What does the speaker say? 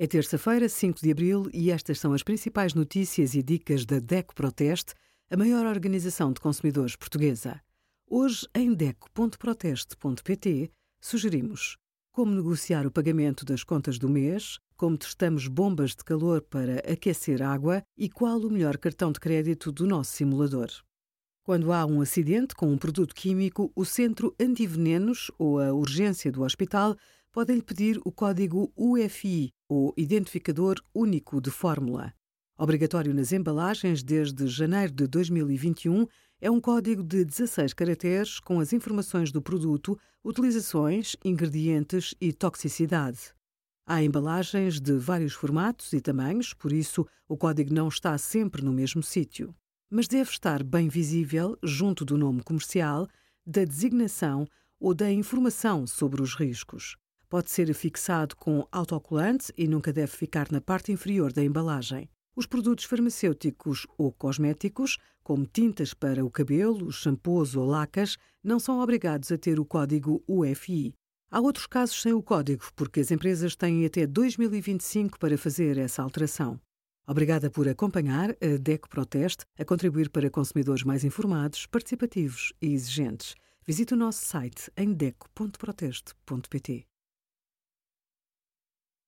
É terça-feira, 5 de abril, e estas são as principais notícias e dicas da DECO Proteste, a maior organização de consumidores portuguesa. Hoje, em DECO.proteste.pt, sugerimos como negociar o pagamento das contas do mês, como testamos bombas de calor para aquecer água e qual o melhor cartão de crédito do nosso simulador. Quando há um acidente com um produto químico, o Centro Antivenenos ou a urgência do hospital podem-lhe pedir o código UFI, ou Identificador Único de Fórmula. Obrigatório nas embalagens desde janeiro de 2021, é um código de 16 caracteres com as informações do produto, utilizações, ingredientes e toxicidade. Há embalagens de vários formatos e tamanhos, por isso o código não está sempre no mesmo sítio. Mas deve estar bem visível junto do nome comercial, da designação ou da informação sobre os riscos. Pode ser fixado com autocolante e nunca deve ficar na parte inferior da embalagem. Os produtos farmacêuticos ou cosméticos, como tintas para o cabelo, shampoos ou lacas, não são obrigados a ter o código UFI. Há outros casos sem o código, porque as empresas têm até 2025 para fazer essa alteração. Obrigada por acompanhar a DECO Proteste a contribuir para consumidores mais informados, participativos e exigentes. Visite o nosso site em deco.proteste.pt.